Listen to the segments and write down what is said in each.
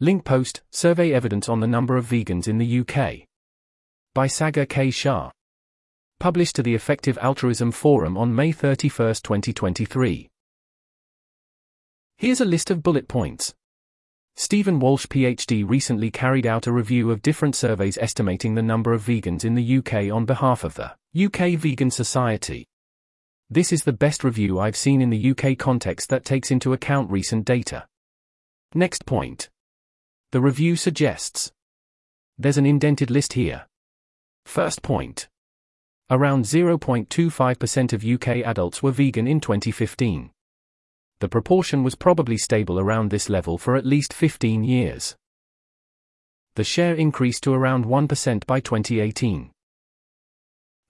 Link post Survey evidence on the number of vegans in the UK. By Sagar K. Shah. Published to the Effective Altruism Forum on May 31, 2023. Here's a list of bullet points. Stephen Walsh PhD recently carried out a review of different surveys estimating the number of vegans in the UK on behalf of the UK Vegan Society. This is the best review I've seen in the UK context that takes into account recent data. Next point. The review suggests. There's an indented list here. First point. Around 0.25% of UK adults were vegan in 2015 the proportion was probably stable around this level for at least 15 years. The share increased to around 1% by 2018.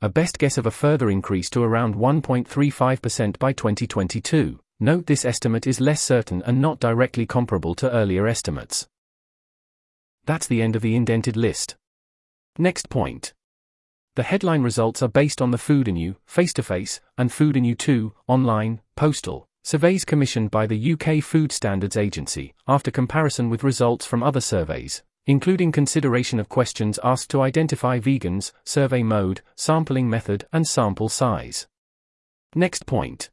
A best guess of a further increase to around 1.35% by 2022. Note this estimate is less certain and not directly comparable to earlier estimates. That's the end of the indented list. Next point. The headline results are based on the Food and You, face to face, and Food and You 2, online, postal, Surveys commissioned by the UK Food Standards Agency, after comparison with results from other surveys, including consideration of questions asked to identify vegans, survey mode, sampling method, and sample size. Next point.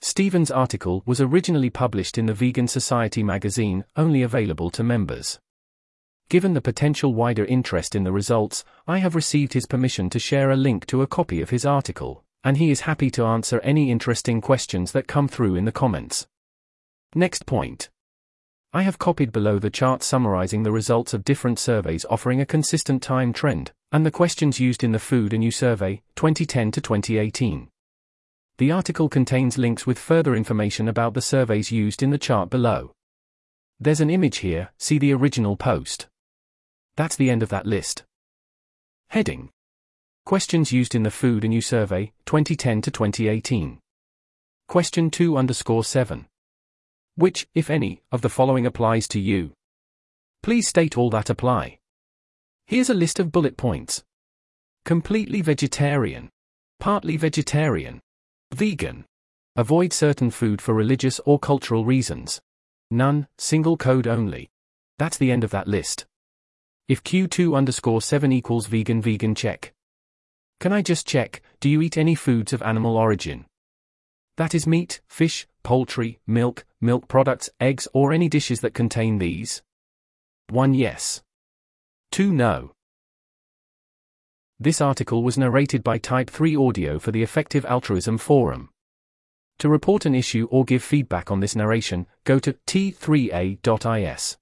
Stephen's article was originally published in the Vegan Society magazine, only available to members. Given the potential wider interest in the results, I have received his permission to share a link to a copy of his article and he is happy to answer any interesting questions that come through in the comments. Next point. I have copied below the chart summarizing the results of different surveys offering a consistent time trend, and the questions used in the Food and You survey, 2010 to 2018. The article contains links with further information about the surveys used in the chart below. There's an image here, see the original post. That's the end of that list. Heading Questions used in the Food and You Survey, 2010 to 2018. Question 2 underscore 7. Which, if any, of the following applies to you? Please state all that apply. Here's a list of bullet points. Completely vegetarian. Partly vegetarian. Vegan. Avoid certain food for religious or cultural reasons. None, single code only. That's the end of that list. If Q2 underscore 7 equals vegan vegan check. Can I just check, do you eat any foods of animal origin? That is meat, fish, poultry, milk, milk products, eggs, or any dishes that contain these? 1 yes. 2 no. This article was narrated by Type 3 Audio for the Effective Altruism Forum. To report an issue or give feedback on this narration, go to t3a.is.